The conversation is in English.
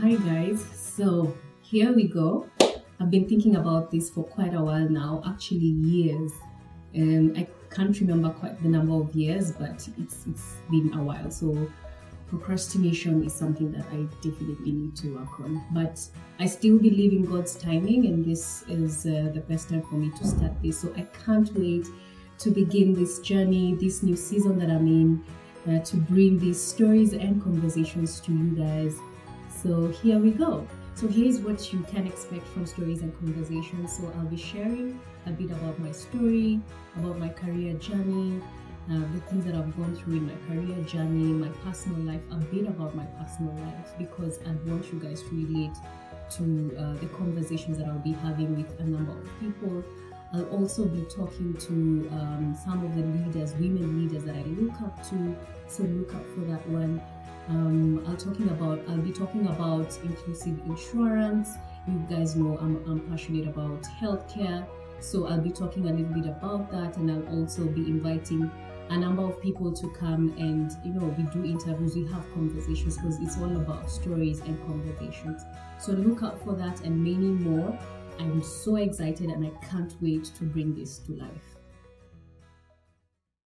Hi guys, so here we go. I've been thinking about this for quite a while now, actually years. Um, I can't remember quite the number of years, but it's it's been a while. So procrastination is something that I definitely need to work on. But I still believe in God's timing, and this is uh, the best time for me to start this. So I can't wait to begin this journey, this new season that I'm in, uh, to bring these stories and conversations to you guys. So here we go. So here's what you can expect from stories and conversations. So I'll be sharing a bit about my story, about my career journey, uh, the things that I've gone through in my career journey, my personal life, a bit about my personal life because I want you guys to relate to uh, the conversations that I'll be having with a number of people. I'll also be talking to um, some of the leaders, women leaders that I look up to. So look up for that one. Um, I'll talking about I'll be talking about inclusive insurance. You guys know I'm, I'm passionate about healthcare, so I'll be talking a little bit about that, and I'll also be inviting a number of people to come and you know we do interviews, we have conversations because it's all about stories and conversations. So look out for that and many more. I'm so excited and I can't wait to bring this to life.